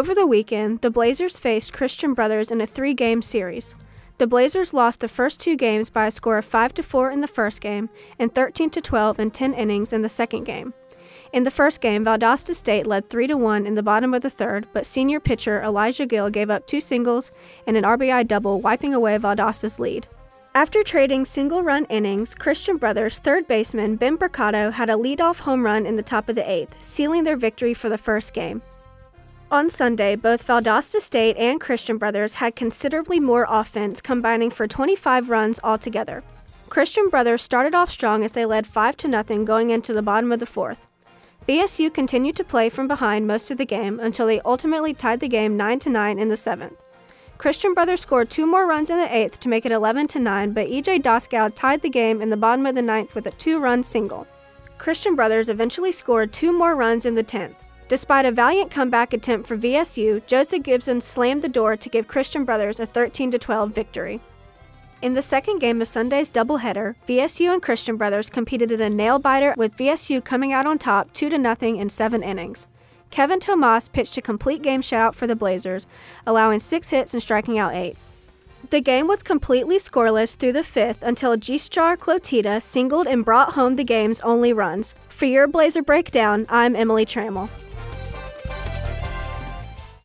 Over the weekend, the Blazers faced Christian Brothers in a three game series. The Blazers lost the first two games by a score of 5 to 4 in the first game and 13 to 12 in 10 innings in the second game. In the first game, Valdosta State led 3 to 1 in the bottom of the third, but senior pitcher Elijah Gill gave up two singles and an RBI double, wiping away Valdosta's lead. After trading single run innings, Christian Brothers third baseman Ben Mercado had a leadoff home run in the top of the eighth, sealing their victory for the first game. On Sunday, both Valdosta State and Christian Brothers had considerably more offense, combining for 25 runs altogether. Christian Brothers started off strong as they led 5 to nothing going into the bottom of the fourth. VSU continued to play from behind most of the game until they ultimately tied the game 9 to 9 in the seventh. Christian Brothers scored two more runs in the eighth to make it 11 to 9, but EJ Doskow tied the game in the bottom of the ninth with a two-run single. Christian Brothers eventually scored two more runs in the 10th. Despite a valiant comeback attempt for VSU, Joseph Gibson slammed the door to give Christian Brothers a 13 12 victory. In the second game of Sunday's doubleheader, VSU and Christian Brothers competed in a nail biter with VSU coming out on top 2 0 in 7 innings. Kevin Tomas pitched a complete game shutout for the Blazers, allowing 6 hits and striking out 8. The game was completely scoreless through the fifth until Gistar Clotita singled and brought home the game's only runs. For your Blazer breakdown, I'm Emily Trammell.